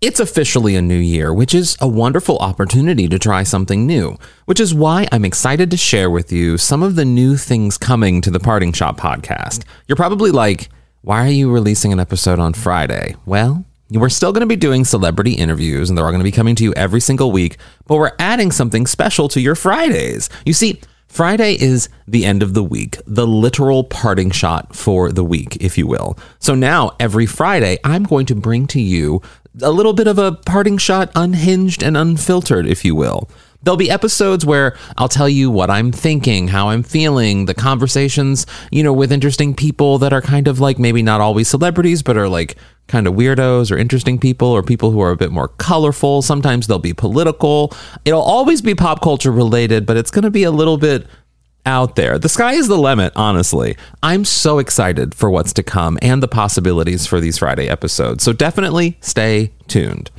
It's officially a new year, which is a wonderful opportunity to try something new, which is why I'm excited to share with you some of the new things coming to the Parting Shot podcast. You're probably like, why are you releasing an episode on Friday? Well, we're still going to be doing celebrity interviews and they're all going to be coming to you every single week, but we're adding something special to your Fridays. You see, Friday is the end of the week, the literal parting shot for the week, if you will. So now every Friday, I'm going to bring to you a little bit of a parting shot, unhinged and unfiltered, if you will. There'll be episodes where I'll tell you what I'm thinking, how I'm feeling, the conversations, you know, with interesting people that are kind of like maybe not always celebrities, but are like kind of weirdos or interesting people or people who are a bit more colorful. Sometimes they'll be political. It'll always be pop culture related, but it's going to be a little bit out there. The sky is the limit, honestly. I'm so excited for what's to come and the possibilities for these Friday episodes. So definitely stay tuned.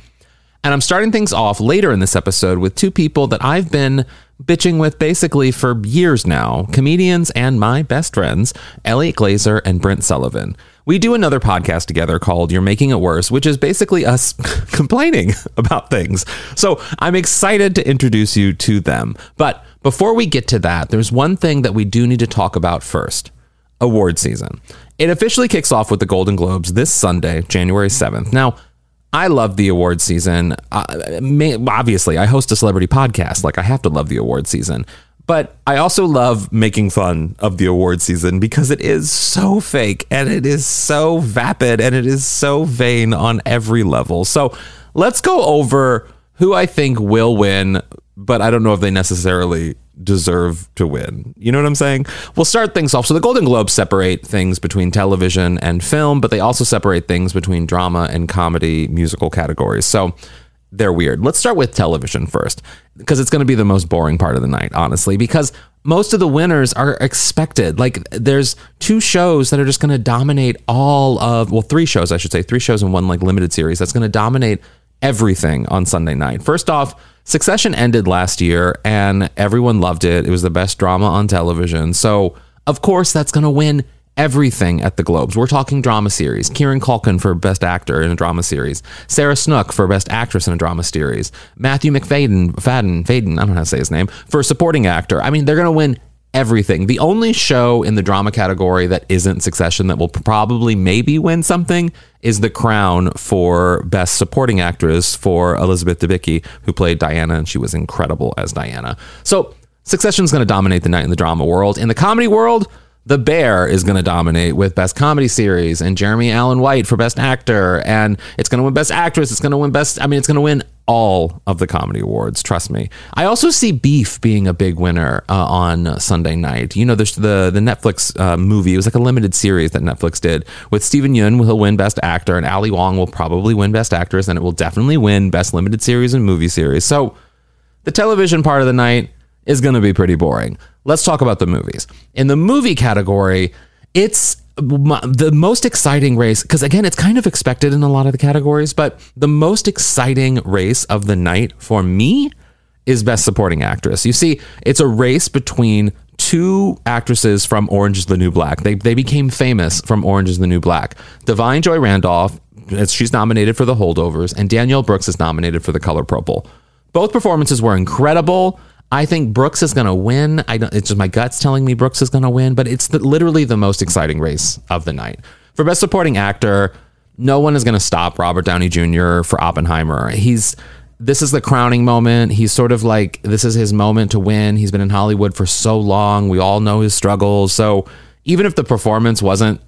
And I'm starting things off later in this episode with two people that I've been bitching with basically for years now comedians and my best friends, Eliot Glazer and Brent Sullivan. We do another podcast together called You're Making It Worse, which is basically us complaining about things. So I'm excited to introduce you to them. But before we get to that, there's one thing that we do need to talk about first award season. It officially kicks off with the Golden Globes this Sunday, January 7th. Now, I love the award season. Uh, may, obviously, I host a celebrity podcast. Like, I have to love the award season. But I also love making fun of the award season because it is so fake and it is so vapid and it is so vain on every level. So let's go over who I think will win, but I don't know if they necessarily deserve to win. You know what I'm saying? We'll start things off. So the Golden Globes separate things between television and film, but they also separate things between drama and comedy musical categories. So they're weird. Let's start with television first, because it's going to be the most boring part of the night, honestly, because most of the winners are expected. Like there's two shows that are just going to dominate all of, well, three shows, I should say, three shows in one like limited series that's going to dominate everything on Sunday night. First off, Succession ended last year and everyone loved it. It was the best drama on television. So, of course, that's going to win everything at the Globes. We're talking drama series. Kieran Culkin for Best Actor in a Drama Series. Sarah Snook for Best Actress in a Drama Series. Matthew McFadden, Fadden, Faden, I don't know how to say his name, for Supporting Actor. I mean, they're going to win everything. The only show in the drama category that isn't Succession that will probably maybe win something is The Crown for Best Supporting Actress for Elizabeth Debicki, who played Diana, and she was incredible as Diana. So Succession is going to dominate the night in the drama world. In the comedy world, the Bear is going to dominate with Best Comedy Series and Jeremy Allen White for Best Actor. And it's going to win Best Actress. It's going to win Best, I mean, it's going to win all of the comedy awards. Trust me. I also see Beef being a big winner uh, on Sunday night. You know, there's the, the Netflix uh, movie. It was like a limited series that Netflix did with Steven Yeun, will win Best Actor, and Ali Wong will probably win Best Actress, and it will definitely win Best Limited Series and Movie Series. So the television part of the night is going to be pretty boring. Let's talk about the movies. In the movie category, it's the most exciting race because again it's kind of expected in a lot of the categories but the most exciting race of the night for me is best supporting actress. You see it's a race between two actresses from orange is the new black. They, they became famous from orange is the new black. Da'Vine Joy Randolph she's nominated for the holdovers and danielle brooks is nominated for the color purple. Both performances were incredible I think Brooks is going to win. I don't, it's just my guts telling me Brooks is going to win, but it's the, literally the most exciting race of the night. For Best Supporting Actor, no one is going to stop Robert Downey Jr. for Oppenheimer. He's this is the crowning moment. He's sort of like this is his moment to win. He's been in Hollywood for so long. We all know his struggles. So even if the performance wasn't,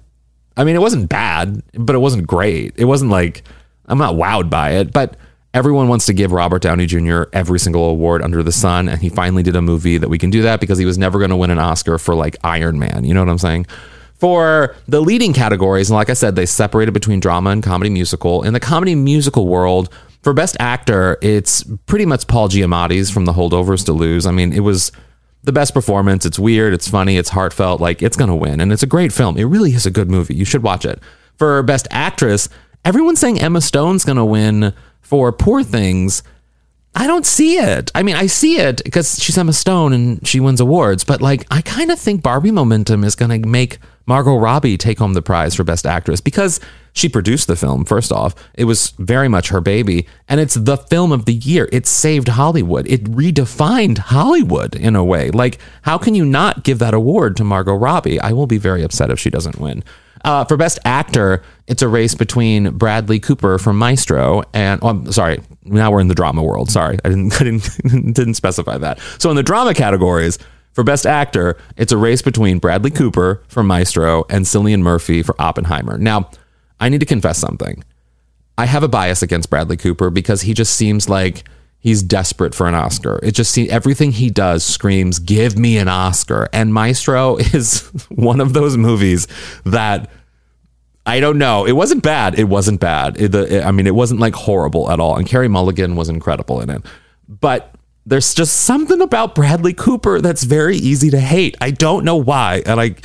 I mean, it wasn't bad, but it wasn't great. It wasn't like I'm not wowed by it, but everyone wants to give Robert Downey Jr. every single award under the sun. And he finally did a movie that we can do that because he was never going to win an Oscar for like Iron Man. You know what I'm saying? For the leading categories, and like I said, they separated between drama and comedy musical. In the comedy musical world, For best actor, it's pretty much Paul Giamatti's from The Holdovers to lose. I mean, it was the best performance. It's weird, it's funny, it's heartfelt. Like it's gonna win, and it's a great film. It really is a good movie. You should watch it. For best actress, everyone's saying Emma Stone's gonna win for Poor Things. I don't see it. I mean, I see it because she's Emma Stone and she wins awards, but like, I kind of think Barbie Momentum is going to make Margot Robbie take home the prize for Best Actress because she produced the film, first off. It was very much her baby, and it's the film of the year. It saved Hollywood. It redefined Hollywood in a way. Like, how can you not give that award to Margot Robbie? I will be very upset if she doesn't win. Uh, for Best Actor, it's a race between Bradley Cooper from Maestro and oh, I'm sorry, now we're in the drama world. Sorry, I didn't I didn't, didn't specify that. So in the drama categories, for Best Actor, it's a race between Bradley Cooper for Maestro and Cillian Murphy for Oppenheimer. Now, I need to confess something. I have a bias against Bradley Cooper because he just seems like he's desperate for an Oscar. It just seems everything he does screams, "Give me an Oscar." And Maestro is one of those movies that I don't know. It wasn't bad. It wasn't bad. It, it, I mean, it wasn't like horrible at all. And Carey Mulligan was incredible in it. But there's just something about Bradley Cooper that's very easy to hate. I don't know why. And I,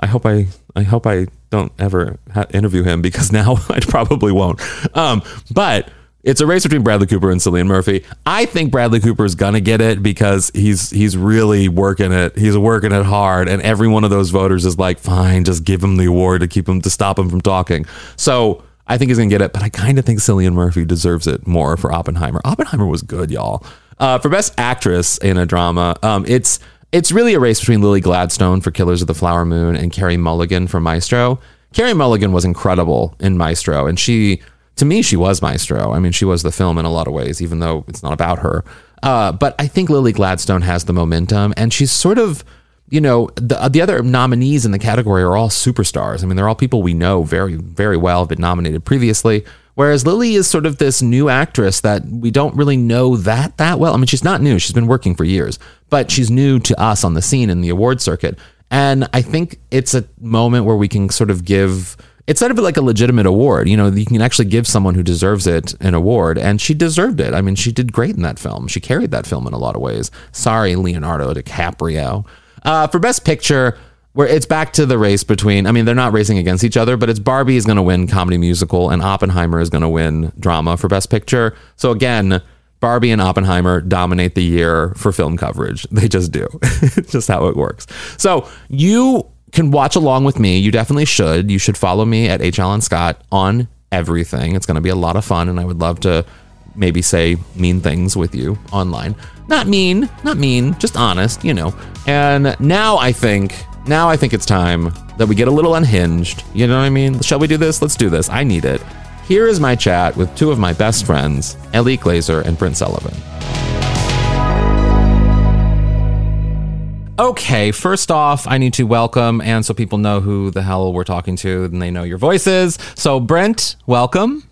I hope I, I hope I don't ever ha- interview him because now I probably won't. Um, but it's a race between Bradley Cooper and Cillian Murphy. I think Bradley Cooper is gonna get it because he's he's really working it. He's working it hard, and every one of those voters is like, fine, just give him the award to keep him to stop him from talking. So I think he's gonna get it, but I kind of think Cillian Murphy deserves it more for Oppenheimer. Oppenheimer was good, y'all. Uh, for best actress in a drama, um, it's it's really a race between Lily Gladstone for Killers of the Flower Moon and Carey Mulligan for Maestro. Carey Mulligan was incredible in Maestro, and she to me, she was Maestro. I mean, she was the film in a lot of ways, even though it's not about her. Uh, but I think Lily Gladstone has the momentum, and she's sort of, you know, the the other nominees in the category are all superstars. I mean, they're all people we know very, very well, have been nominated previously. Whereas Lily is sort of this new actress that we don't really know that that well. I mean, she's not new; she's been working for years, but she's new to us on the scene in the award circuit. And I think it's a moment where we can sort of give it's sort of like a legitimate award. You know, you can actually give someone who deserves it an award, and she deserved it. I mean, she did great in that film. She carried that film in a lot of ways. Sorry, Leonardo DiCaprio. Uh, for Best Picture, where it's back to the race between, I mean, they're not racing against each other, but it's Barbie is going to win comedy musical, and Oppenheimer is going to win drama for Best Picture. So again, Barbie and Oppenheimer dominate the year for film coverage. They just do. just how it works. So you can watch along with me. You definitely should. You should follow me at H. Alan Scott on everything. It's going to be a lot of fun, and I would love to maybe say mean things with you online. Not mean, not mean, just honest, you know. And now I think, now I think it's time that we get a little unhinged. You know what I mean? Shall we do this? Let's do this. I need it. Here is my chat with two of my best friends, Eliot Glazer and Brent Sullivan. Okay, first off, I need to welcome, and so people know who the hell we're talking to and they know your voices. So, Brent, welcome.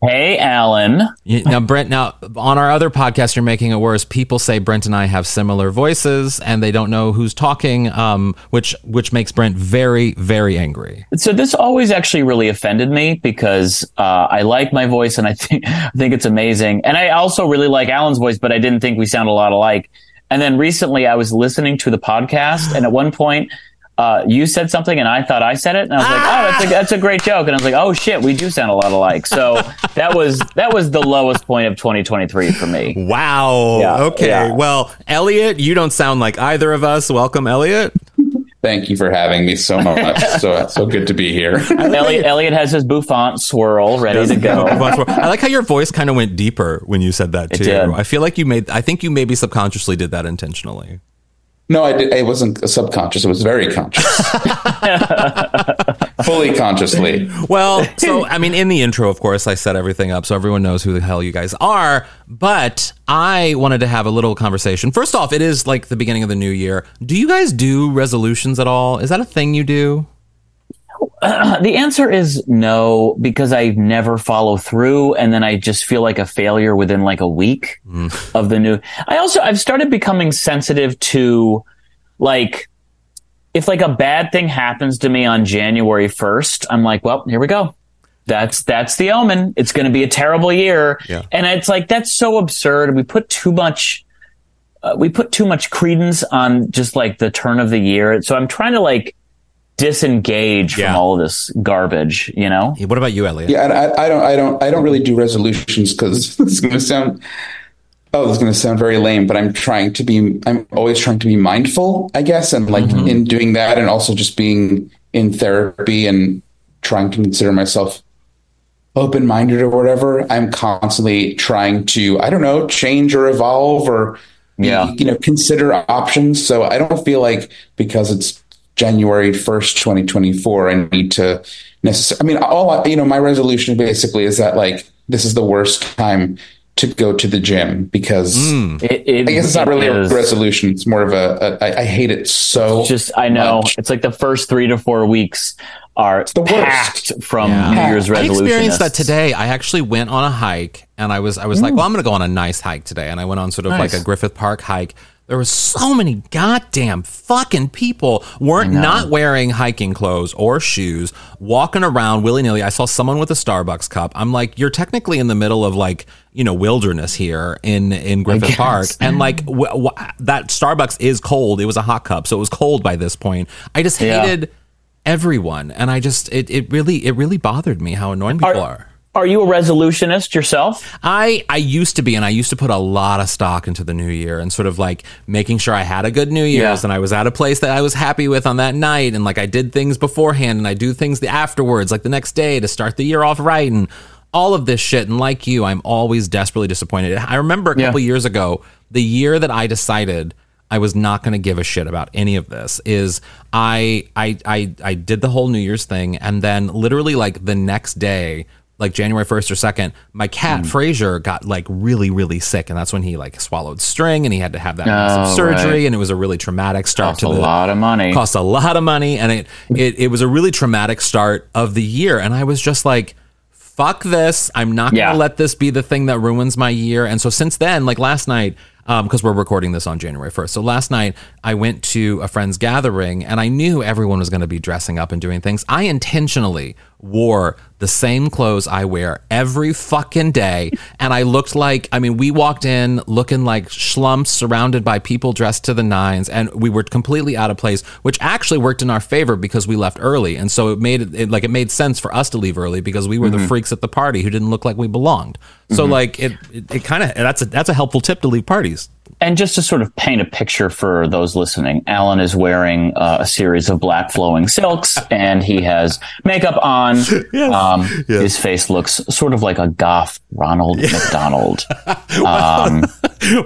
Hey, Alan. Now, Brent, now on our other podcast, you're making it worse. People say Brent and I have similar voices, and they don't know who's talking, um, which which makes Brent very, very angry. So this always actually really offended me because uh, I like my voice and I think I think it's amazing, and I also really like Alan's voice, but I didn't think we sound a lot alike. And then recently I was listening to the podcast and at one point, uh, you said something and I thought I said it and I was like, oh, that's a, that's a great joke. And I was like, oh shit, we do sound a lot alike. So that was, that was the lowest point of 2023 for me. Wow. Yeah, okay. Yeah. Well, Eliot, you don't sound like either of us. Welcome, Eliot. Thank you for having me so much. so so good to be here. Eliot, Eliot has his bouffant swirl ready to go. I like how your voice kind of went deeper when you said that too. I feel like you made. I think you maybe subconsciously did that intentionally. No, I did, it wasn't subconscious. It was very conscious. Fully consciously. Well, so, I mean, in the intro, of course, I set everything up so everyone knows who the hell you guys are. But I wanted to have a little conversation. First off, it is like the beginning of the new year. Do you guys do resolutions at all? Is that a thing you do? Uh, the answer is no, because I never follow through. And then I just feel like a failure within like a week mm. of the new. I also, I've started becoming sensitive to like, if like a bad thing happens to me on January 1st, I'm like, well, here we go. that's that's the omen. It's going to be a terrible year, Yeah. and it's like that's so absurd. We put too much, uh, we put too much credence on just like the turn of the year. So I'm trying to like disengage Yeah. from all of this garbage. You know, What about you, Eliot? Yeah, I, I don't, I don't, I don't really do resolutions because it's going to sound, oh, it's going to sound very lame. But I'm trying to be, I'm always trying to be mindful, I guess, and like mm-hmm. in doing that, and also just being in therapy and trying to consider myself open minded or whatever. I'm constantly trying to, I don't know, change or evolve or, Yeah. you know, consider options. So I don't feel like because it's January 1st, 2024, I need to necessarily, I mean, all, you know, my resolution basically is that like, this is the worst time to go to the gym because mm. it, it, I guess it's not really is a resolution. It's more of a, a I, I hate it so just I know much. it's like the first three to four weeks are the worst. from Yeah. New Year's I resolutions. experienced that today. I actually went on a hike and I was I was like, mm. well, I'm going to go on a nice hike today. And I went on sort of like a Griffith Park hike. There was so many goddamn fucking people weren't not wearing hiking clothes or shoes, walking around willy nilly. I saw someone with a Starbucks cup. I'm like, you're technically in the middle of like you know wilderness here in in Griffith Park, and like w- w- that Starbucks is cold. It was a hot cup, so it was cold by this point. I just Yeah. hated everyone, and I just it it really it really bothered me how annoying people are. Are you a resolutionist yourself? I I used to be, and I used to put a lot of stock into the new year and sort of like making sure I had a good New Year's Yeah. and I was at a place that I was happy with on that night, and like I did things beforehand and I do things the afterwards, like the next day to start the year off right and all of this shit. And like you, I'm always desperately disappointed. I remember a Yeah. couple years ago, the year that I decided I was not going to give a shit about any of this. Is I I I I did the whole New Year's thing, and then literally like the next day, like January first or second, my cat Hmm. Frazier got like really really sick, and that's when he like swallowed string, and he had to have that Oh, surgery, right. and it was a really traumatic start Cost to a the lot of money. cost a lot of money, and it it it was a really traumatic start of the year, and I was just like. Fuck this. I'm not going to Yeah. let this be the thing that ruins my year. And so since then, like last night, because we're recording this on January 1st. So last night, I went to a friend's gathering and I knew everyone was going to be dressing up and doing things. I intentionally wore the same clothes I wear every fucking day. And I looked like, I mean, we walked in looking like schlumps surrounded by people dressed to the nines. And we were completely out of place, which actually worked in our favor because we left early. And so it made it, like, it made sense for us to leave early because we were the mm-hmm. freaks at the party who didn't look like we belonged. So mm-hmm. like it, it, it kind of, that's a, that's a helpful tip to leave parties. And just to sort of paint a picture for those listening, Alan is wearing uh, a series of black flowing silks, and he has makeup on. Um, His face looks sort of like a goth Ronald McDonald. Um,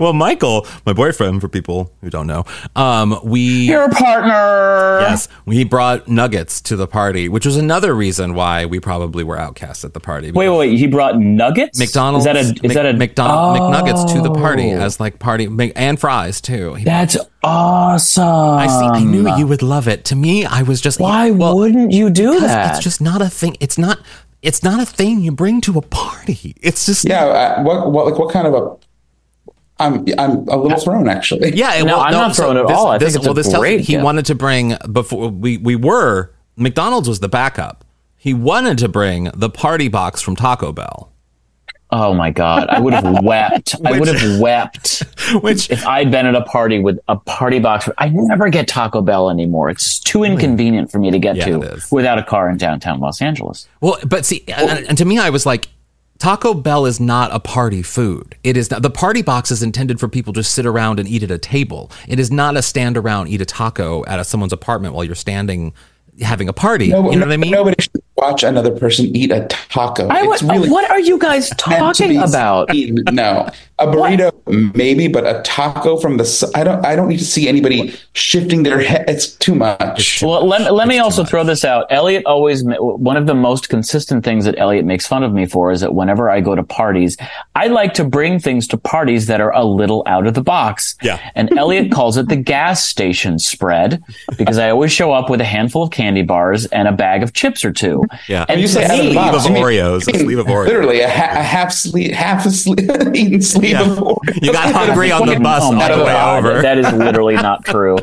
well, Michael, my boyfriend, for people who don't know, um, we your partner. yes, we brought nuggets to the party, which was another reason why we probably were outcast at the party. Wait, wait, wait. He brought nuggets. McDonald's, Is that a? Is Mc- that a? McDonald McNuggets to the party Oh. as like party Mc- and fries too. He- That's awesome. I see. I knew you would love it. To me, I was just Why well, wouldn't you do that? It's just not a thing. It's not. It's not a thing you bring to a party. It's just Yeah. Uh, what, what, like, what kind of a, I'm, I'm a little thrown actually. Yeah, No, I'm not so throwing it this- all. I this- think it's well, a this tells great me he gift. wanted to bring before we we were McDonald's was the backup. He wanted to bring the party box from Taco Bell, oh my god, I would have wept. I would have wept which if I'd been at a party with a party box. I never get Taco Bell anymore. It's too inconvenient for me to get Yeah, to without a car in downtown Los Angeles. well, but see, and, and to me, I was like. Taco Bell is not a party food. It is not. The party box is intended for people to sit around and eat at a table. It is not a stand around eat a taco at a, someone's apartment while you're standing having a party. No, you know what I mean? Nobody should watch another person eat a taco. I would, it's really what are you guys talking about? eaten. No, a burrito maybe, but a taco from the. s- I don't. I don't need to see anybody shifting their head. It's too much. Well, let, let me also throw this out. Eliot always, one of the most consistent things that Eliot makes fun of me for is that whenever I go to parties, I like to bring things to parties that are a little out of the box. Yeah. And Eliot calls it the gas station spread because I always show up with a handful of candy bars and a bag of chips or two. Yeah. And you say to out of the box, Sleeve of I mean- Oreos, a sleeve of Oreos. Literally a, ha- a half sleeve, half a sleeve, eaten sleeve Yeah. of Oreos. You got hungry on the bus on the way over. That is literally not true.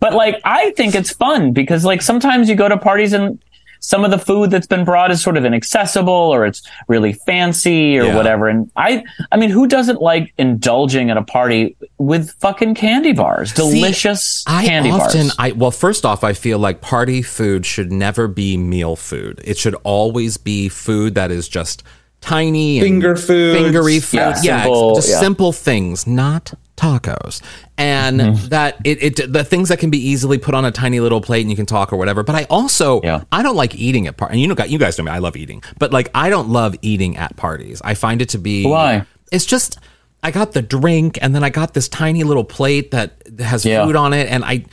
But like, I think it's fun because like sometimes you go to parties and some of the food that's been brought is sort of inaccessible or it's really fancy or Yeah. whatever. And I, I mean, who doesn't like indulging at a party with fucking candy bars, delicious I candy often, bars? I well, first off, I feel like party food should never be meal food. It should always be food that is just tiny, Finger food, fingery food. Yeah, Yeah, simple- just yeah. simple things, not tacos, and Mm-hmm. that it, it the things that can be easily put on a tiny little plate and you can talk or whatever. But I also Yeah. I don't like eating at parties. And you know, you guys know me. I love eating, but like I don't love eating at parties. I find it to be Why? It's just I got the drink and then I got this tiny little plate that has food on it, and I.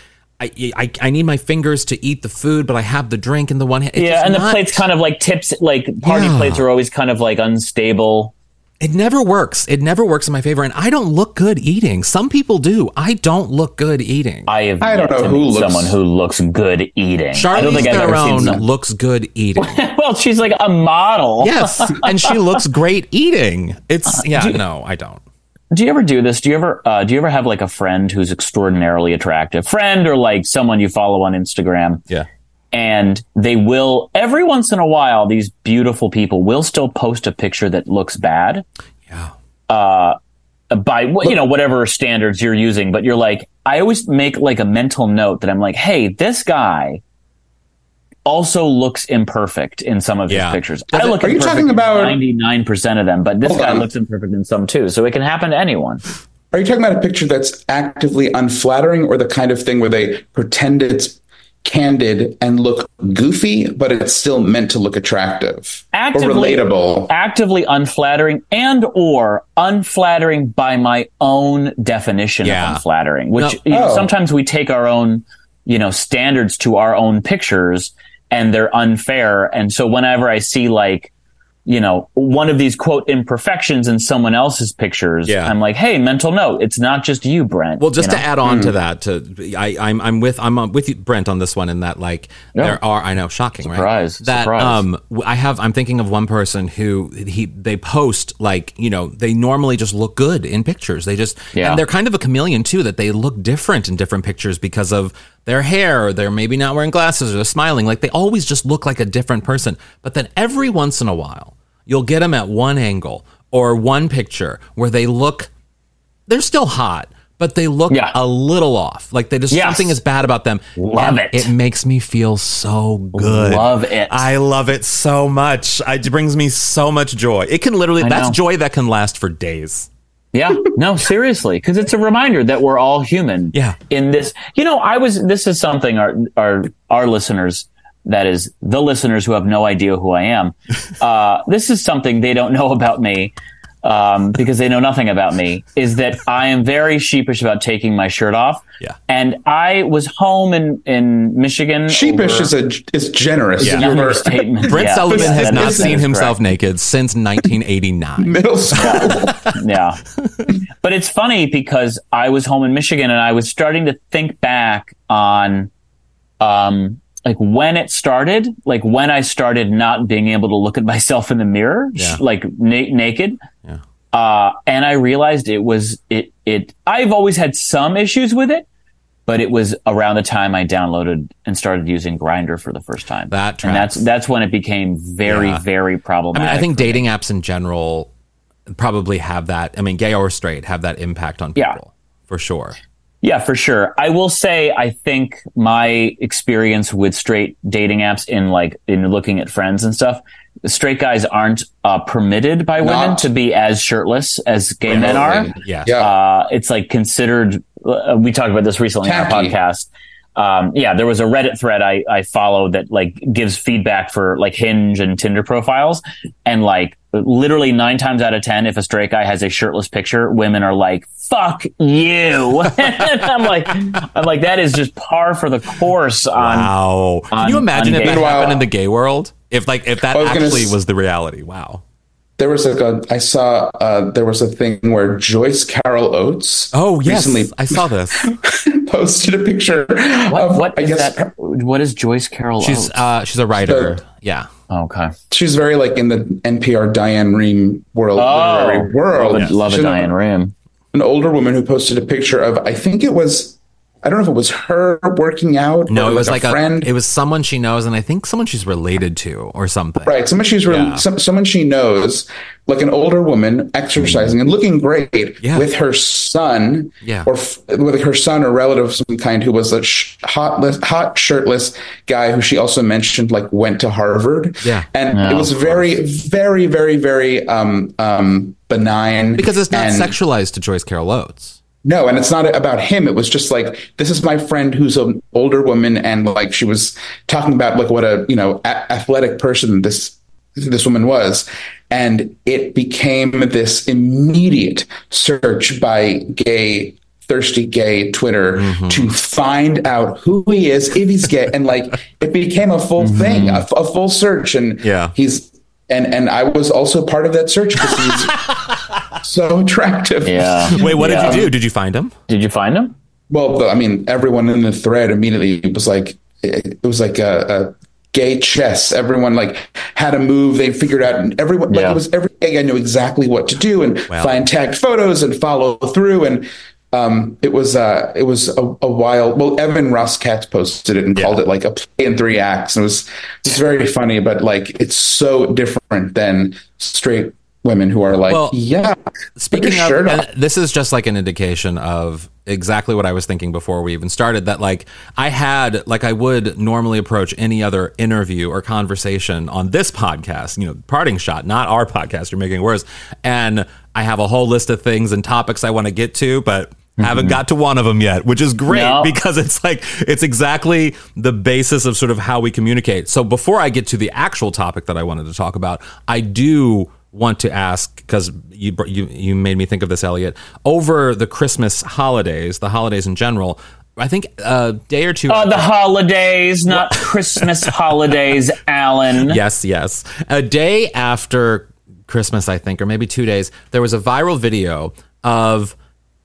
I, I, I need my fingers to eat the food, but I have the drink in the one hand. It's yeah, just and the plates kind of like tips, like party Yeah. plates are always kind of like unstable. It never works. It never works in my favor, and I don't look good eating. Some people do. I don't look good eating. I have I don't know who looks- someone who looks good eating. I Charlize don't think I've ever seen Theron looks good eating. well, she's like a model. yes, and she looks great eating. It's yeah. no, I don't. Do you ever do this? Do you ever uh, do you ever have like a friend who's extraordinarily attractive, friend or like someone you follow on Instagram, Yeah. and they will every once in a while these beautiful people will still post a picture that looks bad Yeah. by what you know whatever standards you're using, but you're like I always make like a mental note that I'm like, hey, this guy also looks imperfect in some of Yeah. his pictures. Does I it- look Are you talking about- ninety nine percent of them, but this guy on. looks imperfect in some too. So it can happen to anyone. Are you talking about a picture that's actively unflattering or the kind of thing where they pretend it's candid and look goofy, but it's still meant to look attractive Actively- or relatable? actively unflattering and or unflattering by my own definition Yeah. of unflattering which No. you know, Oh. sometimes we take our own you know standards to our own pictures and they're unfair. And so whenever i see like you know one of these quote imperfections in someone else's pictures Yeah. i'm like hey mental note it's not just you brent Well, just you to add on to that, to I, I'm I'm with I'm uh, with you, Brent on this one, in that like Yeah. there are I know shocking Surprise, right that surprise. um w- I have I'm thinking of one person who he they post like you know they normally just look good in pictures they just Yeah. and they're kind of a chameleon too that they look different in different pictures because of their hair or they're maybe not wearing glasses or they're smiling like they always just look like a different person but then every once in a while you'll get them at one angle or one picture where they look they're still hot, but they look Yeah. a little off. Like they just Yes. something is bad about them. Love And it. It makes me feel so good. Love it. I love it so much. It brings me so much joy. It can literally I that's know. joy that can last for days. Yeah, no, seriously, because it's a reminder that we're all human. Yeah. In this, you know, I was. This is something our our our listeners, that is the listeners who have no idea who I am. Uh, this is something they don't know about me. Um, because they know nothing about me, is that I am very sheepish about taking my shirt off. Yeah. And I was home in, in Michigan. Sheepish over- is a is generous. Yeah. an You were. Brent Yeah, Sullivan yeah, has not seen himself correct. naked since 1989. middle school. yeah. But it's funny because I was home in Michigan and I was starting to think back on um like when it started, like when I started not being able to look at myself in the mirror, Yeah. like na- naked. Yeah. Uh, and I realized it was, it, it, I've always had some issues with it, but it was around the time I downloaded and started using Grindr for the first time. That and that's, that's when it became very, Yeah. very I mean, I think for me. dating apps in general probably have that. I mean, gay or straight have that impact on Yeah. people for sure. Yeah, for sure. I will say, I think my experience with straight dating apps in like in looking at friends and stuff, straight guys aren't uh, permitted by women to be as shirtless as gay men are. Yeah. Yeah. Uh, it's like considered. Uh, we talked about this recently on our podcast. Um, yeah, there was a Reddit thread I, I follow that like gives feedback for like Hinge and Tinder profiles, and like literally nine times out of ten, if a straight guy has a shirtless picture, women are like, "Fuck you." And I'm like, I'm like, that is just par for the course on. Wow. Can you imagine on if that gay- happened in the gay world? If like if that was actually s- was the reality. Wow. There was like a I saw uh, there was a thing where Joyce Carol Oates Oh yes, recently I saw this. posted a picture What, of what I is guess that? What is Joyce Carol? She's Oates? uh she's a writer. So- yeah. okay. she's very like in the NPR Diane Rehm world Oh, literary world. love, a, love a Diane Rehm. an older woman who posted a picture of I think it was I don't know if it was her working out. No, or it was like a friend. A, it was someone she knows, and I think someone she's related to or something. Right, someone she's really, Yeah. some, someone she knows, like an older woman exercising and looking great Yeah. with her son, Yeah. or f- with her son or relative of some kind who was a sh- hot, hot shirtless guy who she also mentioned like went to Harvard. Yeah. and it was very, very, very, very um, um, benign Because it's not and- sexualized to Joyce Carol Oates. No, and it's not about him. It was just like this is my friend who's an older woman, and like she was talking about like what a you know a- athletic person this this woman was, and it became this immediate search by gay thirsty gay Twitter mm-hmm. to find out who he is, if he's gay, and like it became a full mm-hmm. thing, a, a full search, and Yeah. he's. And, and I was also part of that search because he's so attractive. Yeah. Wait, what Yeah. did you do? Did you find him? Did you find him? Well, I mean, everyone in the thread immediately was like, it, it was like a, a gay chess. Everyone like had a move. They figured out, and everyone like Yeah. it was every gay guy knew exactly what to do and Wow. find tagged photos and follow through. And um, it was uh, it was a, a while. Well, Evan Ross Katz posted it and called it like a play in three acts. And it was it's very funny, but like it's so different than straight women who are like, Well, yeah, Speaking of, and this is just like an indication of exactly what I was thinking before we even started. That like I had, like I would normally approach any other interview or conversation on this podcast, you know, parting shot, not our podcast. You're making it worse. And I have a whole list of things and topics I want to get to, but haven't got to one of them yet, which is great No. because it's like it's exactly the basis of sort of how we communicate. So before I get to the actual topic that I wanted to talk about, I do want to ask because you you you made me think of this, Eliot. Over the Christmas holidays, the holidays in general, I think a day or two. Uh, the holidays, not Christmas holidays, Alan. Yes, yes. A day after Christmas, I think, or maybe two days, there was a viral video of.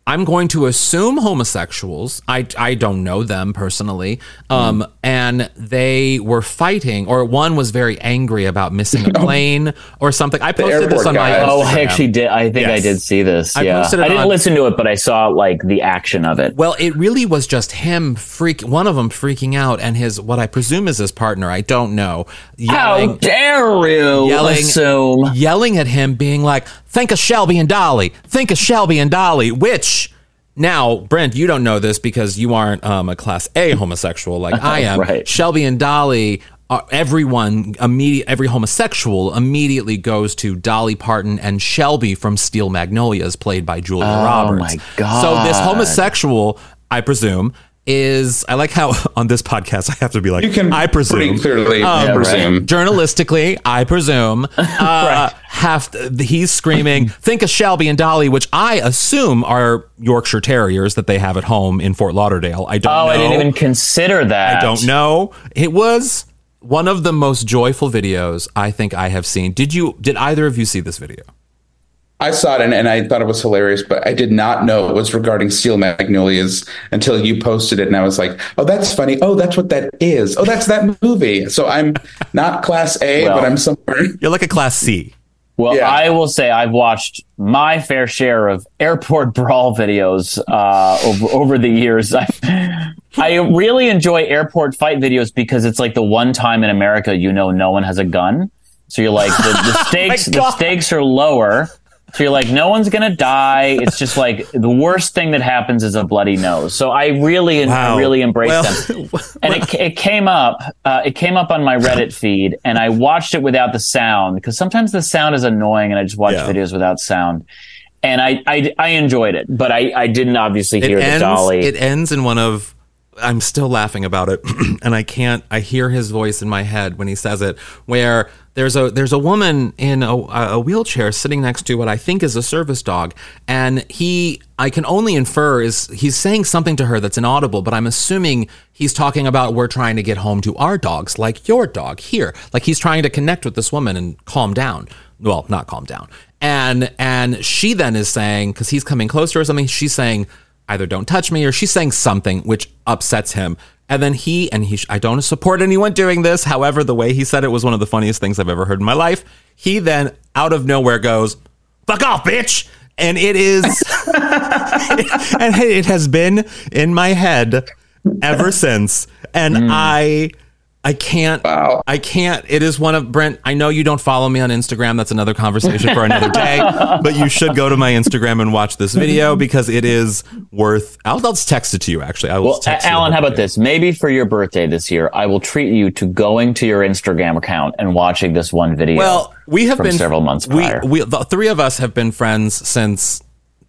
I'm going to assume homosexuals. I, I don't know them personally. Um, and they were fighting, or one was very angry about missing a plane or something. I posted this airport on my guy. Oh, I actually did. I think I did see this. I yeah, posted it I didn't on- listen to it, but I saw like the action of it. Well, it really was just him freak. One of them freaking out, and his what I presume is his partner. I don't know. How dare you Yelling- assume? yelling at him, being like, "Think of Shelby and Dolly. Think of Shelby and Dolly." Which now, Brent, you don't know this because you aren't um, a Class A homosexual like I am. Right. Shelby and Dolly. Are, everyone immediate every homosexual immediately goes to Dolly Parton and Shelby from Steel Magnolias, played by Julia Roberts. Oh my god. So this homosexual, I presume, is I like how on this podcast I have to be like You can I presume pretty clearly Um, presume. journalistically, I presume, uh, have to, he's screaming, "Think of Shelby and Dolly," which I assume are Yorkshire Terriers that they have at home in Fort Lauderdale. I don't. Oh, know. I didn't even consider that. I don't know. It was one of the most joyful videos I think I have seen. Did you? Did either of you see this video? I saw it and, and I thought it was hilarious, but I did not know it was regarding Steel Magnolias until you posted it. And I was like, oh, that's funny. Oh, that's what that is. Oh, that's that movie. So I'm not class A, Well- but I'm somewhere. You're like a class C. Well, Yeah. I will say I've watched my fair share of airport brawl videos uh, over, over the years. I, I really enjoy airport fight videos because it's like the one time in America you know no one has a gun. So you're like the, the stakes. the stakes are lower. So you're like no one's gonna die. It's just like the worst thing that happens is a bloody nose. So I really, Wow. Really embrace Well- them and it, it came up uh, it came up on my reddit feed and i watched it without the sound because sometimes the sound is annoying and i just watch Yeah. videos without sound and I, I i enjoyed it but i i didn't obviously it hear ends, the dolly It ends in one of. I'm still laughing about it, and I can't. I hear his voice in my head when he says it. Where there's a there's a woman in a, a wheelchair sitting next to what I think is a service dog, and he I can only infer is he's saying something to her that's inaudible, but I'm assuming he's talking about we're trying to get home to our dogs, like your dog here, like he's trying to connect with this woman and calm down. Well, not calm down, and and she then is saying because he's coming closer or something, she's saying either don't touch me or she's saying something which upsets him. And then he and he I don't support anyone doing this. However, the way he said it was one of the funniest things I've ever heard in my life. He then out of nowhere goes, "Fuck off, bitch." And it is and it has been in my head ever since. And mm. I I can't. Wow. I can't. It is one of Brent. I know you don't follow me on Instagram. That's another conversation for another day. but you should go to my Instagram and watch this video because it is worth. I'll, I'll text it to you. Actually, I will. Well, Alan, how about this? Maybe for your birthday this year, I will treat you to going to your Instagram account and watching this one video. Well, we have been several months prior. We, we, the three of us have been friends since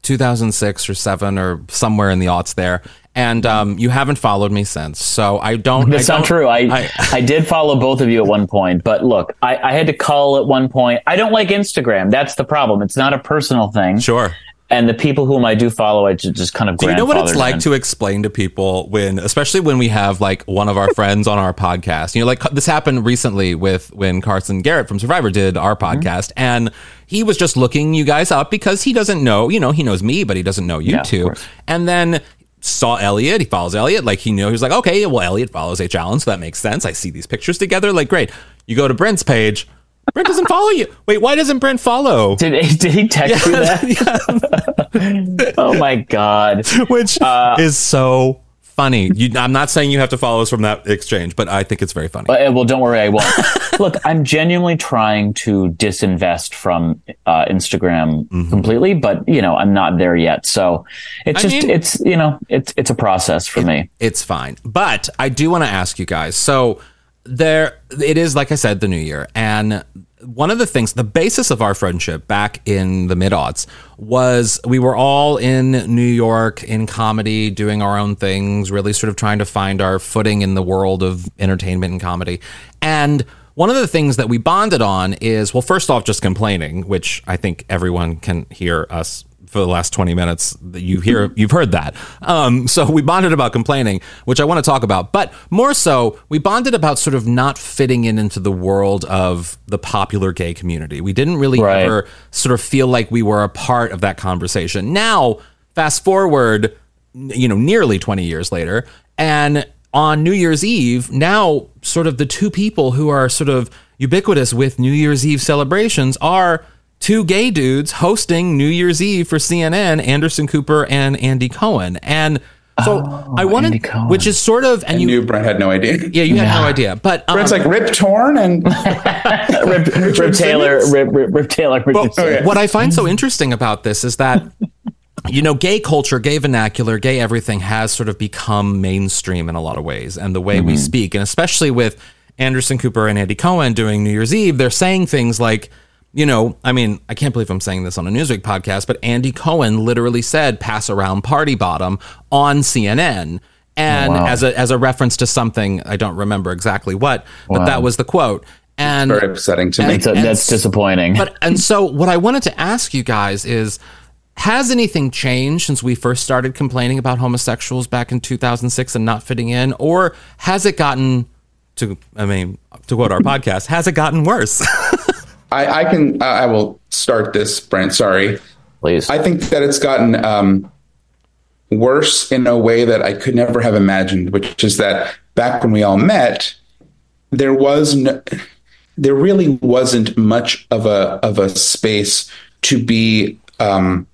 2006 or seven or somewhere in the aughts there and um, you haven't followed me since. So I don't. That's I don't, not true. I, I, I did follow both of you at one point, but look, I, I had to call at one point. I don't like Instagram. That's the problem. It's not a personal thing. Sure. And the people whom I do follow, I just kind of. Do you know what it's like in. to explain to people when, especially when we have like one of our friends on our podcast? You know, like this happened recently with when Carson Garrett from Survivor did our mm-hmm. podcast, mm-hmm. and he was just looking you guys up because he doesn't know. You know, he knows me, but he doesn't know you yeah, two. And then saw Eliot. He follows Eliot. Like he knew he was like, okay, well, Eliot follows H. Alan, so that makes sense. I see these pictures together. Like, great. You go to Brent's page. Brent doesn't follow you. Wait, why doesn't Brent follow? Did he, did he text yeah, you that? Yeah. oh my god! Which uh, is so funny. You, I'm not saying you have to follow us from that exchange, but I think it's very funny. Uh, well, don't worry, I won't. Look, I'm genuinely trying to disinvest from uh, Instagram mm-hmm. completely, but you know, I'm not there yet. So it's I just, mean, it's you know, it's it's a process for it, me. It's fine, but I do want to ask you guys. So there, it is like I said, the new year, and one of the things, the basis of our friendship back in the mid aughts was we were all in New York in comedy, doing our own things, really sort of trying to find our footing in the world of entertainment and comedy. And one of the things that we bonded on is, well, first off, just complaining, which I think everyone can hear us for the last 20 minutes that you hear you've heard that. Um, so we bonded about complaining which i want to talk about but more so we bonded about sort of not fitting in into the world of the popular gay community. We didn't really right. ever sort of feel like we were a part of that conversation. Now fast forward you know nearly 20 years later and on new year's eve now sort of the two people who are sort of ubiquitous with new year's eve celebrations are two gay dudes hosting New Year's Eve for CNN, Anderson Cooper and Andy Cohen. And so oh, I wanted, which is sort of, and I you knew Brent had no idea. Yeah, you had yeah. no idea. But um, Brent's like Rip Torn and Rip, Rip, Rip Taylor, Rip, Rip, Rip Taylor. But, okay. What I find so interesting about this is that you know, gay culture, gay vernacular, gay everything has sort of become mainstream in a lot of ways, and the way mm-hmm. we speak, and especially with Anderson Cooper and Andy Cohen doing New Year's Eve, they're saying things like you know, I mean, I can't believe I'm saying this on a Newsweek podcast, but Andy Cohen literally said "pass around party bottom" on CNN, and wow. as a as a reference to something I don't remember exactly what, but wow. that was the quote. And it's very upsetting to and, me. That's, and, that's disappointing. But and so what I wanted to ask you guys is. Has anything changed since we first started complaining about homosexuals back in 2006 and not fitting in? Or has it gotten, to, I mean, to quote our podcast, has it gotten worse? I, I can. I will start this, Brent. Sorry, please. I think that it's gotten um, worse in a way that I could never have imagined. Which is that back when we all met, there was no, there really wasn't much of a of a space to be um,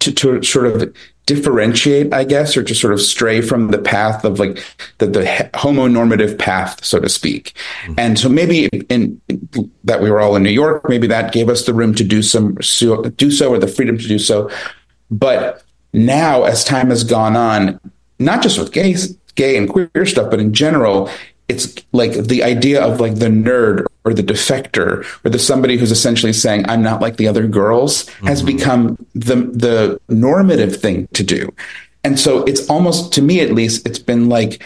to, to sort of differentiate, I guess, or to sort of stray from the path of like the, the homonormative path, so to speak. Mm-hmm. And so maybe in, in, that we were all in New York, maybe that gave us the room to do some so, do so or the freedom to do so. But now, as time has gone on, not just with gays, gay and queer stuff, but in general, it's like the idea of like the nerd or the defector or the somebody who's essentially saying i'm not like the other girls mm-hmm. has become the the normative thing to do and so it's almost to me at least it's been like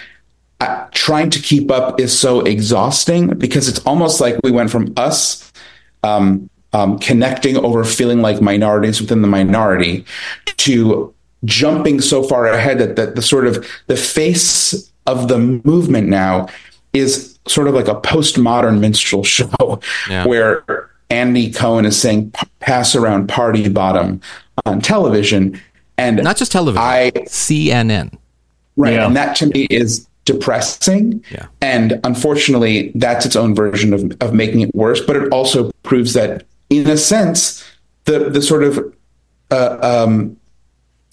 uh, trying to keep up is so exhausting because it's almost like we went from us um, um, connecting over feeling like minorities within the minority to jumping so far ahead that, that the sort of the face of the movement now is sort of like a postmodern minstrel show yeah. where Andy Cohen is saying pass around party bottom on television and not just television I CNN right yeah. and that to me is depressing yeah. and unfortunately that's its own version of, of making it worse but it also proves that in a sense the the sort of uh, um,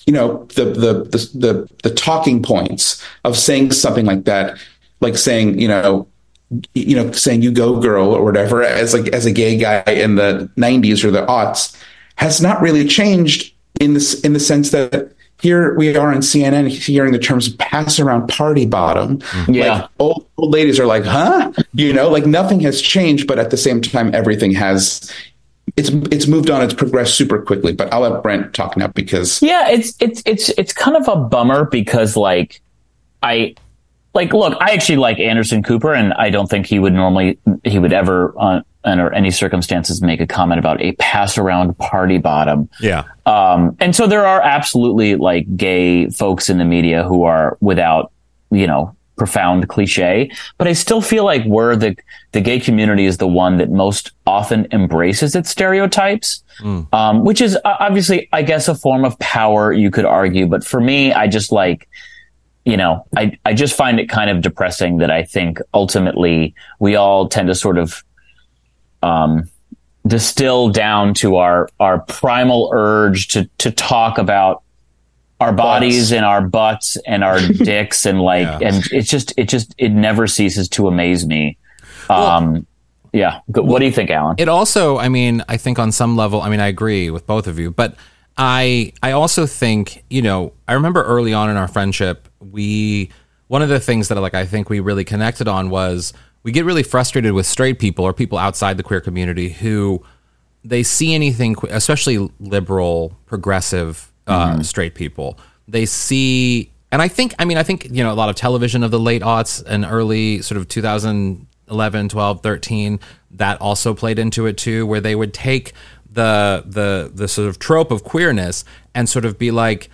you know the, the the the the talking points of saying something like that, like saying you know you know saying you go girl or whatever as like as a gay guy in the 90s or the aughts has not really changed in this in the sense that here we are on CNN hearing the terms pass around party bottom. Mm-hmm. Yeah. Like old, old ladies are like, huh? You know, like nothing has changed, but at the same time, everything has it's it's moved on, it's progressed super quickly. But I'll let Brent talk now because Yeah, it's it's it's it's kind of a bummer because like I like look, I actually like Anderson Cooper, and I don't think he would normally he would ever uh, under any circumstances make a comment about a pass around party bottom. Yeah. Um, and so there are absolutely like gay folks in the media who are without, you know, profound cliche, but I still feel like we're the, the gay community is the one that most often embraces its stereotypes, um, which is uh, obviously, I guess, a form of power, you could argue. But for me, I just like, you know, I, I just find it kind of depressing that I think ultimately we all tend to sort of, um, distill down to our our primal urge to to talk about our bodies Butts. and our butts and our dicks and like Yeah. and it's just it just it never ceases to amaze me. Um yeah. Good- What do you think, Alan? It also, I mean, I think on some level, I mean, I agree with both of you, but I I also think, you know, I remember early on in our friendship, we one of the things that like I think we really connected on was we get really frustrated with straight people or people outside the queer community who they see anything, especially liberal, progressive uh, straight people. They see, and I think, I mean, I think you know a lot of television of the late aughts and early sort of 2011, 12, 13 that also played into it too, where they would take the the the sort of trope of queerness and sort of be like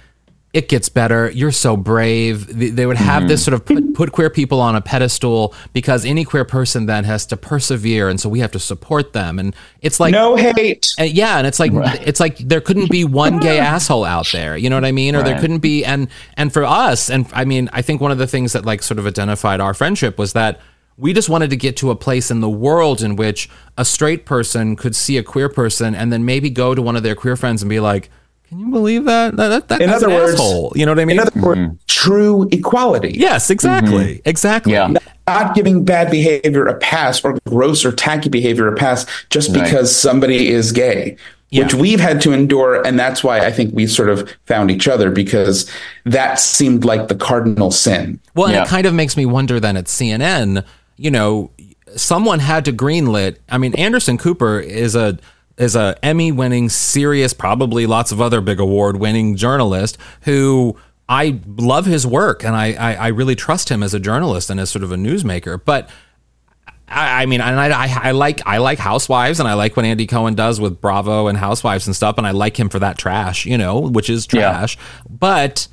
it gets better. You're so brave. They they would have this mm-hmm. sort of put, put queer people on a pedestal because any queer person then has to persevere, and so we have to support them. And it's like no hate. and yeah, and it's like it's like there couldn't be one gay asshole out there. You know what I mean? Or there couldn't be and and for us, and I mean, I think one of the things that like sort of identified our friendship was that we just wanted to get to a place in the world in which a straight person could see a queer person and then maybe go to one of their queer friends and be like, "Can you believe that? That, that, that In other words- asshole." You know what I mean? In other words, true equality. yes, exactly, mm-hmm. exactly. Yeah. Not giving bad behavior a pass or gross or tacky behavior a pass just Right. because somebody is gay, which we've had to endure. And that's why I think we sort of found each other because that seemed like the cardinal sin. Well, and Yeah. it kind of makes me wonder then at CNN, you know, someone had to greenlit. I mean, Anderson Cooper is a is a Emmy winning, serious, probably lots of other big award winning journalist who I love his work and I, I I really trust him as a journalist and as sort of a newsmaker, but. I, I mean, and I, I, I like I like Housewives, and I like what Andy Cohen does with Bravo and Housewives and stuff, and I like him for that trash, you know, which is Yeah. trash. But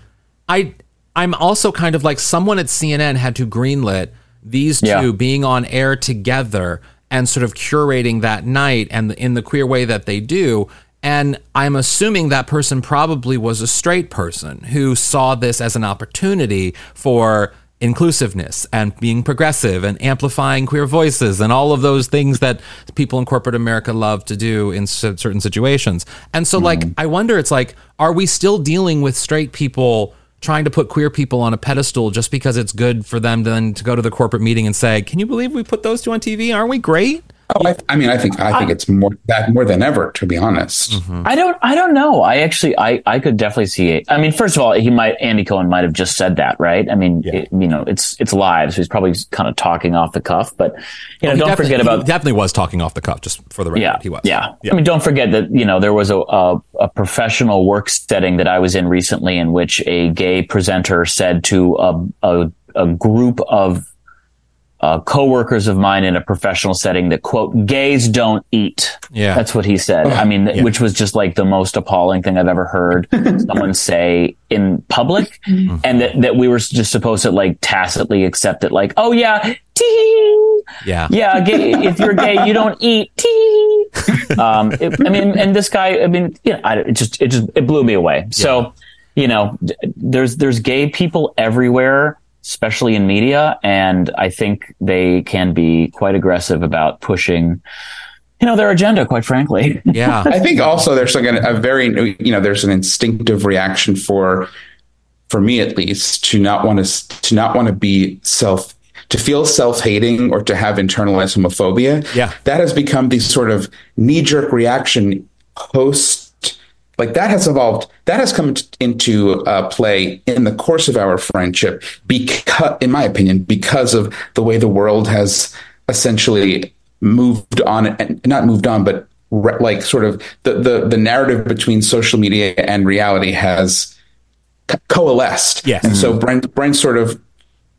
I I'm also kind of like someone at CNN had to greenlit these two Yeah. being on air together and sort of curating that night and in the queer way that they do. And I'm assuming that person probably was a straight person who saw this as an opportunity for inclusiveness and being progressive and amplifying queer voices and all of those things that people in corporate America love to do in certain situations. And so, like, mm. I wonder, it's like, are we still dealing with straight people trying to put queer people on a pedestal just because it's good for them then to go to the corporate meeting and say, "Can you believe we put those two on TV? Aren't we great?" Oh, I, I mean, I think I think it's more that more than ever, to be honest. Mm-hmm. I don't I don't know. I actually I I could definitely see it. I mean, first of all, he might Andy Cohen might have just said that, right? I mean, it, you know, it's it's live, so he's probably kind of talking off the cuff, but you know, He don't definitely- forget he about definitely was talking off the cuff, just for the record. yeah, he was. Yeah. I mean, don't forget that you know there was a, a a professional work setting that I was in recently, in which a gay presenter said to a a, a group of uh, coworkers of mine in a professional setting that quote gays don't eat. Yeah. that's what he said. I mean, which was just like the most appalling thing I've ever heard someone say in public, and that that we were just supposed to like tacitly accept it, like, oh yeah, tee yeah, yeah, gay, if you're gay, you don't eat. Tee. Um, it, I mean, and this guy, I mean, you know, I, it just, it just, it blew me away. So, you know, d- there's, there's gay people everywhere, especially in media, and I think they can be quite aggressive about pushing you know their agenda. Quite frankly, Yeah. I think also there's like a, a very you know there's an instinctive reaction for for me at least to not want to to not want to be self to feel self-hating or to have internalized homophobia. Yeah. That has become the sort of knee-jerk reaction post like that has evolved that has come t- into uh, play in the course of our friendship because in my opinion because of the way the world has essentially moved on and not moved on but re- like sort of the, the the narrative between social media and reality has co- coalesced Yes. and so Brent Brent sort of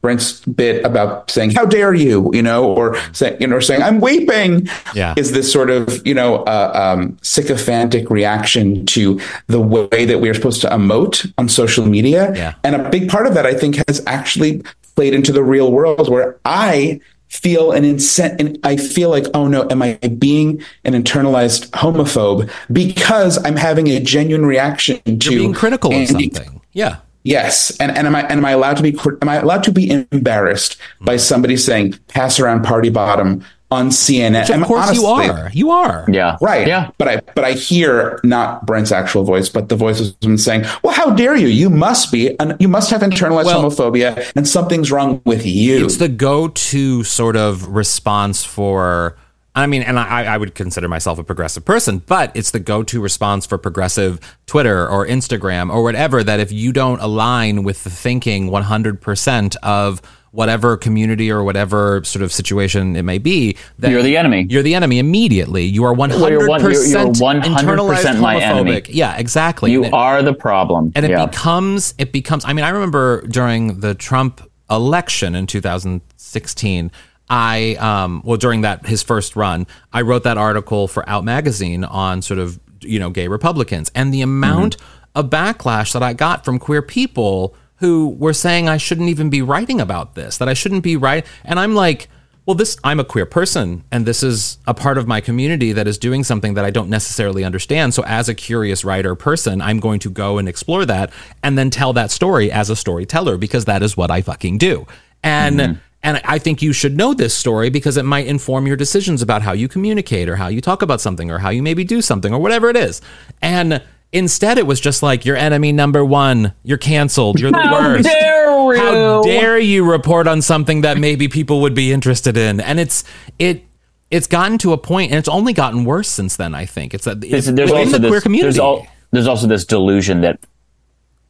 Brent's bit about saying "How dare you," you know, or saying, you know, or saying "I'm weeping," Yeah. is this sort of you know uh, um, sycophantic reaction to the way that we are supposed to emote on social media, Yeah. and a big part of that I think has actually played into the real world where I feel an incent and I feel like, oh no, am I being an internalized homophobe because I'm having a genuine reaction to You're being critical of something. Yeah. Yes, and and am I and am I allowed to be am I allowed to be embarrassed by hmm. somebody saying pass around party bottom on CNN? Which of And course you are. You are. yeah, Right. yeah. But I but I hear not Brent's actual voice, but the voice of someone saying, "Well, how dare you? You must be, and you must have internalized Well- homophobia, and something's wrong with you." It's the go-to sort of response for. I mean, and I, I would consider myself a progressive person, but it's the go-to response for progressive Twitter or Instagram or whatever. That if you don't align with the thinking 100% of whatever community or whatever sort of situation it may be, then You're the enemy. You're the enemy immediately. You are 100% you're one- you're- you're 100% internalized my enemy. homophobic. Yeah, exactly. You it- are the problem. and it yeah. becomes it becomes i mean i remember during the trump election in 2016 i um well during that his first run i wrote that article for out magazine on sort of you know gay republicans. And the amount of backlash that i got from queer people who were saying i shouldn't even be writing about this that i shouldn't be right and i'm like well this i'm a queer person and this is a part of my community that is doing something that i don't necessarily understand. So as a curious writer person i'm going to go and explore that and then tell that story as a storyteller because that is what i fucking do. And and i think you should know this story because it might inform your decisions about how you communicate or how you talk about something or how you maybe do something or whatever it is and Instead, it was just like your enemy number one. You're canceled. You're the How worst. dare you? How dare you report on something that maybe people would be interested in? And it's it it's gotten to a point, and it's only gotten worse since then. I think it's that There's, it's there's within also the queer community. There's, al- there's also this delusion that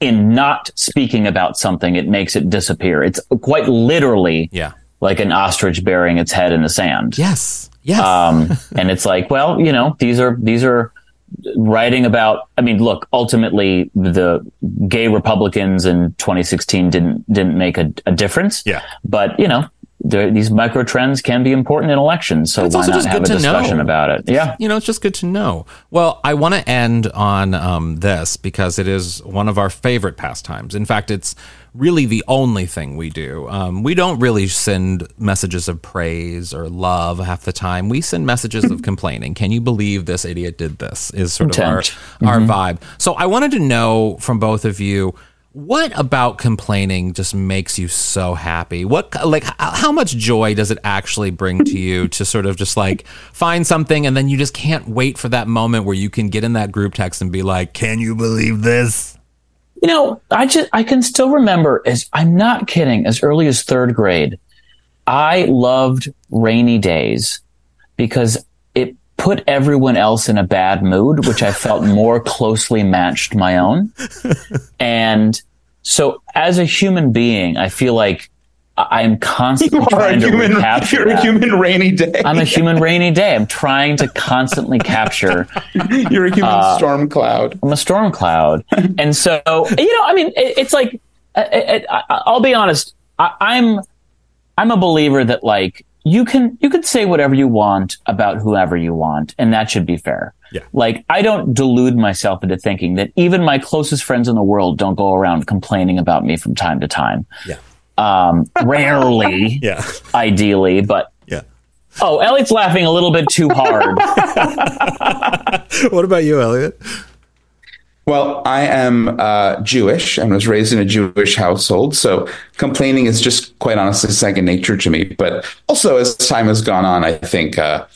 in not speaking about something, it makes it disappear. It's quite literally yeah. like an ostrich burying its head in the sand. Yes. Yes. Um, and it's like, well, you know, these are these are writing about. I mean, look, ultimately, the gay Republicans in 2016 didn't didn't make a, a difference. Yeah. but you know. There- These micro trends can be important in elections, so It's why also not just have a good to discussion know. about it? Yeah, you know, it's just good to know. Well, I want to end on um, this because it is one of our favorite pastimes. In fact, it's really the only thing we do. Um, we don't really send messages of praise or love half the time. We send messages of complaining. Can you believe this idiot did this? Is sort of our, our vibe. So I wanted to know from both of you. What about complaining just makes you so happy? What like how much joy does it actually bring to you to sort of just like find something and then you just can't wait for that moment where you can get in that group text and be like, "Can you believe this?" You know, I just I can still remember as I'm not kidding, as early as third grade, I loved rainy days because put everyone else in a bad mood, which I felt more closely matched my own. And so as a human being, I feel like I am constantly You trying to human. recapture You're a human rainy day. I'm a human rainy day. I'm trying to constantly capture You're a human Uh, storm cloud. I'm a storm cloud. and so, you know, I mean, it, it's like, I, I, I- I'll be honest. I, I'm, I'm a believer that like you can, you could say whatever you want about whoever you want, and that should be fair. Yeah. Like I don't delude myself into thinking that even my closest friends in the world don't go around complaining about me from time to time. Yeah. Um, rarely, Yeah. ideally, but Yeah. oh, Eliot's laughing a little bit too hard. what about you, Eliot? Well, I am uh, Jewish and was raised in a Jewish household, so complaining is just quite honestly second nature to me. But also, as time has gone on, I think uh,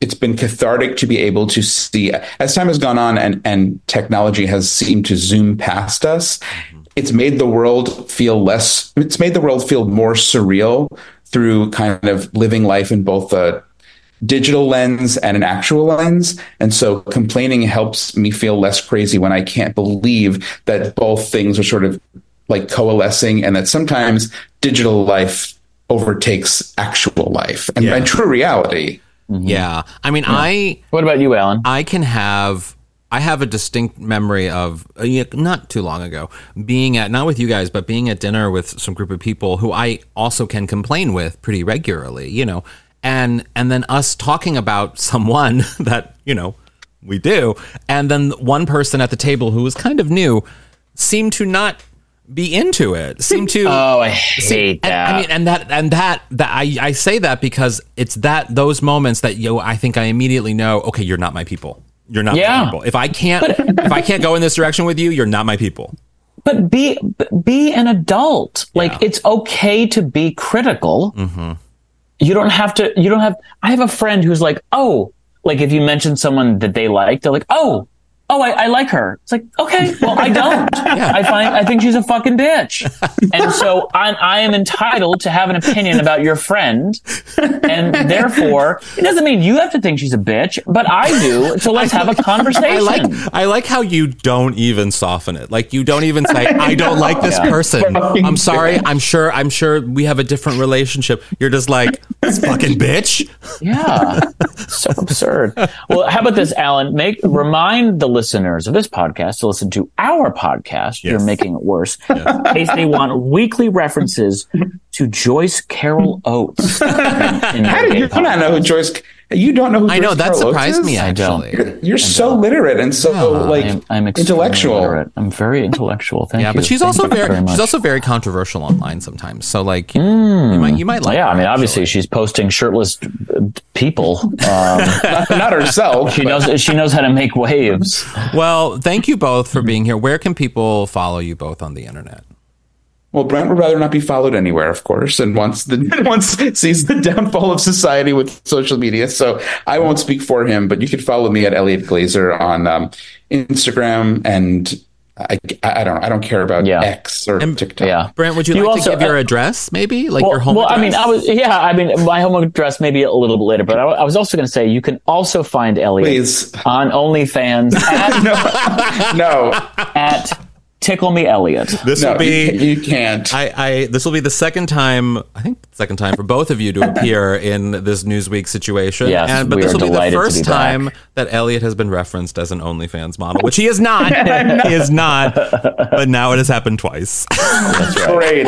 it's been cathartic to be able to see as time has gone on and and technology has seemed to zoom past us. It's made the world feel less. It's made the world feel more surreal through kind of living life in both a digital lens and an actual lens. And so complaining helps me feel less crazy when I can't believe that both things are sort of like coalescing and that sometimes digital life overtakes actual life and, Yeah. and true reality. Yeah. I mean, I What about you, Alan? I can have I have a distinct memory of uh, yeah, not too long ago being at not with you guys but being at dinner with some group of people who I also can complain with pretty regularly, you know. And and then us talking about someone that, you know, we do. And then one person at the table who was kind of new seemed to not be into it. Seemed to Oh, I See, hate and- that. I mean, and that and that that I I say that because it's that those moments that yo I think I immediately know. Okay, you're not my people. You're not Yeah. my people. If I can't if I can't go in this direction with you, you're not my people. but be be an adult. Like Yeah. Mm-hmm. it's okay to be critical. You don't have to. You don't have. I have a friend who's like, oh, like if you mention someone that they like, they're like, oh. Oh, I, I like her. It's like, okay, well, I don't. I find, I think she's a fucking bitch. And so I, I am entitled to have an opinion about your friend. And therefore, it doesn't mean you have to think she's a bitch, but I do. So let's have a conversation. I like I like how you don't even soften it. Like you don't even say I don't like this person. I'm sorry. I'm sure I'm sure we have a different relationship. You're just like this fucking bitch. Yeah. so absurd. Well, how about this, Alan? Make remind the listeners of this podcast to listen to our podcast. You're making it worse. In case they want weekly references to Joyce Carol Oates. in- in How did you gay not know who Joyce? You don't know who I know that Carol Oates surprised is? me I don't. actually. You're so literate and so like I'm, I'm extremely intellectual. literate. I'm very intellectual. Thank you. Yeah, you. but she's Thank also you very, she's also very controversial online sometimes. So like you might you might like yeah, her, I mean, obviously actually. she's posting shirtless uh, people. Um, not, not herself. she knows she knows how to make waves. Well, thank you both for being here. Where can people follow you both on the internet? Well, Brent would rather not be followed anywhere, of course, and once the once sees the downfall of society with social media. So I won't speak for him, but you can follow me at Eliot Glazer on um, Instagram, and I, I don't I don't care about Yeah. X or TikTok. Yeah. Brent, would you, You like also- to give your uh, address, maybe like well, your home well, address? I mean, I was yeah, I mean, my home address maybe a little bit later, but I, I was also going to say you can also find Eliot Please. on OnlyFans at, No, at Tickle Me Eliot. this no, will be. you, you can't. I, I this will be the second time I think second time for both of you to appear in this Newsweek situation. Yes, and but we this are will be the first be back. time that Eliot has been referenced as an OnlyFans model, which he is not. he is not. But now it has happened twice. that's Great.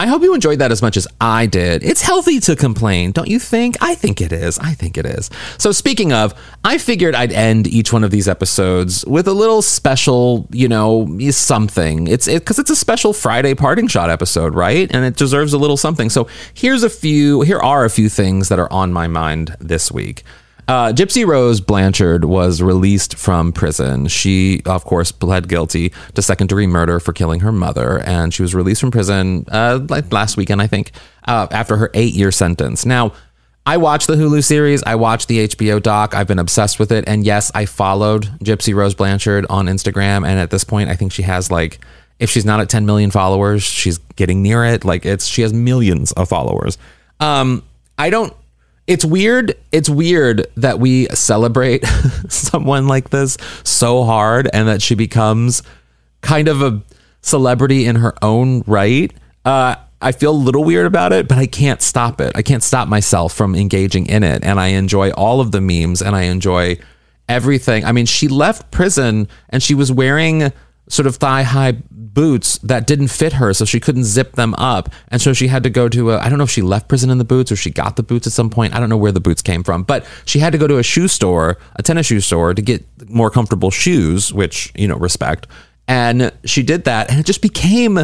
I hope you enjoyed that as much as I did. It's healthy to complain, don't you think? I think it is. I think it is. So, speaking of, I figured I'd end each one of these episodes with a little special, you know, something. It's because it's a special Friday parting shot episode, right? And it deserves a little something. So, here's a few, here are a few things that are on my mind this week. Uh, Gypsy Rose Blanchard was released from prison. She, of course, pled guilty to second degree murder for killing her mother, and she was released from prison uh, like last weekend, I think, uh, after her eight year sentence. Now, I watched the Hulu series, I watched the HBO doc, I've been obsessed with it, and yes, I followed Gypsy Rose Blanchard on Instagram, and at this point, I think she has like. If she's not at 10 million followers, she's getting near it. Like it's she has millions of followers. Um, I don't it's weird it's weird that we celebrate someone like this so hard and that she becomes kind of a celebrity in her own right uh I feel a little weird about it, but I can't stop it. I can't stop myself from engaging in it. And I enjoy all of the memes and I enjoy everything. I mean, she left prison and she was wearing sort of thigh high boots that didn't fit her, so she couldn't zip them up. And so she had to go to a, I don't know if she left prison in the boots or she got the boots at some point. I don't know where the boots came from, but she had to go to a shoe store, a tennis shoe store to get more comfortable shoes, which, you know, respect. And she did that and it just became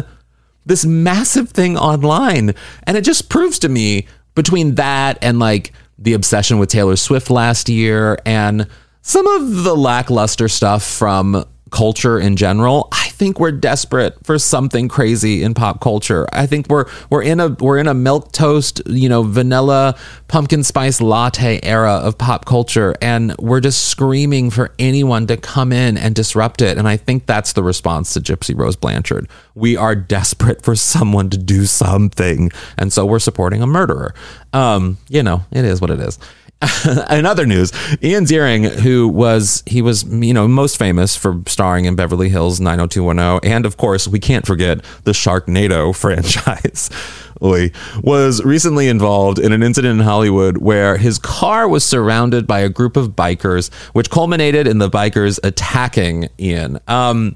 this massive thing online. And it just proves to me between that and like the obsession with Taylor Swift last year and some of the lackluster stuff from culture in general, I think we're desperate for something crazy in pop culture. I think we're we're in a we're in a milk toast, you know, vanilla pumpkin spice latte era of pop culture and we're just screaming for anyone to come in and disrupt it. And I think that's the response to Gypsy Rose Blanchard. We are desperate for someone to do something. And so we're supporting a murderer. Um, you know, it is what it is. in other news, Ian Ziering, who was he was you know most famous for starring in Beverly Hills 90210, and of course we can't forget the Sharknado franchise. was recently involved in an incident in Hollywood where his car was surrounded by a group of bikers, which culminated in the bikers attacking Ian. Um,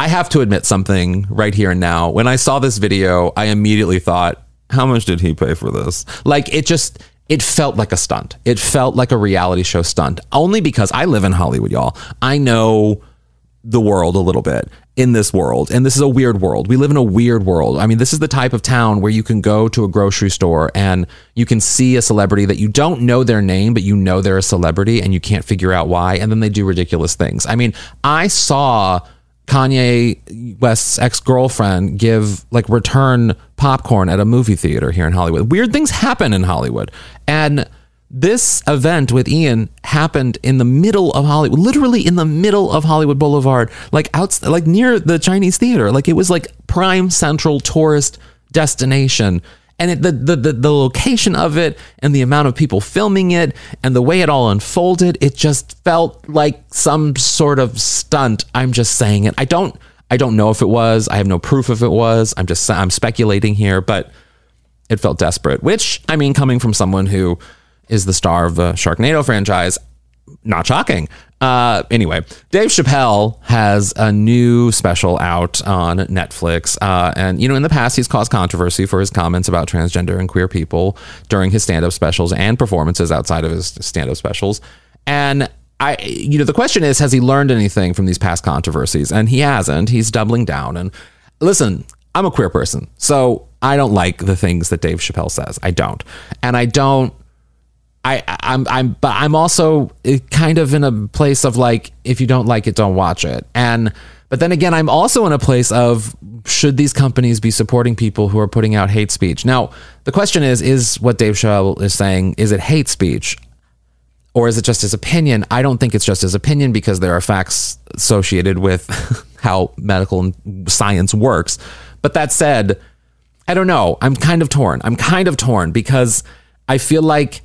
I have to admit something right here and now. When I saw this video, I immediately thought, how much did he pay for this? Like it just it felt like a stunt. It felt like a reality show stunt. Only because I live in Hollywood, y'all. I know the world a little bit in this world. And this is a weird world. We live in a weird world. I mean, this is the type of town where you can go to a grocery store and you can see a celebrity that you don't know their name, but you know they're a celebrity and you can't figure out why. And then they do ridiculous things. I mean, I saw Kanye West's ex girlfriend give like return popcorn at a movie theater here in Hollywood. Weird things happen in Hollywood. And this event with Ian happened in the middle of Hollywood, literally in the middle of Hollywood Boulevard, like out, like near the Chinese theater. Like it was like prime central tourist destination and it, the, the, the the location of it and the amount of people filming it and the way it all unfolded it just felt like some sort of stunt. I'm just saying it. I don't i don't know if it was. I have no proof if it was. I'm just i'm speculating here but it felt desperate which i mean coming from someone who is the star of the sharknado franchise not shocking uh, anyway, Dave Chappelle has a new special out on Netflix. Uh, and, you know, in the past, he's caused controversy for his comments about transgender and queer people during his stand up specials and performances outside of his stand up specials. And I, you know, the question is, has he learned anything from these past controversies? And he hasn't. He's doubling down. And listen, I'm a queer person, so I don't like the things that Dave Chappelle says. I don't. And I don't I, I'm I'm but I'm also eh, kind of in a place of like if you don't like it, don't watch it. And but then again, I'm also in a place of should these companies be supporting people who are putting out hate speech? Now, the question is, is what Dave Chappelle is saying, is it hate speech? Or is it just his opinion? I don't think it's just his opinion because there are facts associated with how medical science works. But that said, I don't know. I'm kind of torn. I'm kind of torn because I feel like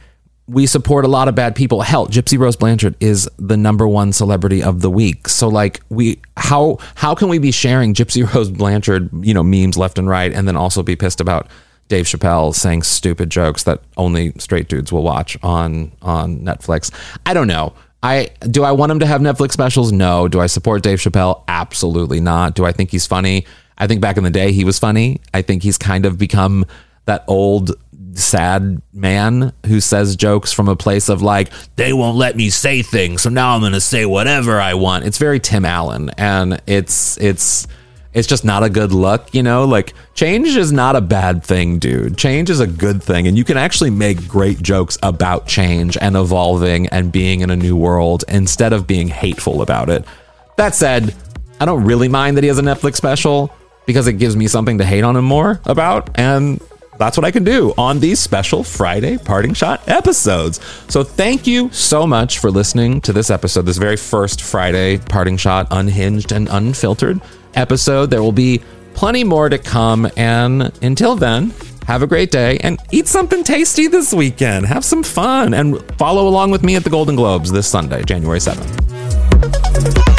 we support a lot of bad people. Hell, Gypsy Rose Blanchard is the number one celebrity of the week. So like we how how can we be sharing Gypsy Rose Blanchard, you know, memes left and right and then also be pissed about Dave Chappelle saying stupid jokes that only straight dudes will watch on on Netflix. I don't know. I do I want him to have Netflix specials? No. Do I support Dave Chappelle? Absolutely not. Do I think he's funny? I think back in the day he was funny. I think he's kind of become that old sad man who says jokes from a place of like they won't let me say things so now i'm to say whatever i want. It's very tim allen and it's it's it's just not a good look you know? Like change is not a bad thing dude. Change is a good thing and you can actually make great jokes about change and evolving and being in a new world instead of being hateful about it. That said i don't really mind that he has a netflix special because it gives me something to hate on him more about and that's what I can do on these special Friday Parting Shot episodes. So thank you so much for listening to this episode, this very first Friday Parting Shot unhinged and unfiltered episode. There will be plenty more to come. And until then, have a great day and eat something tasty this weekend. Have some fun and follow along with me at the Golden Globes this Sunday, January 7th.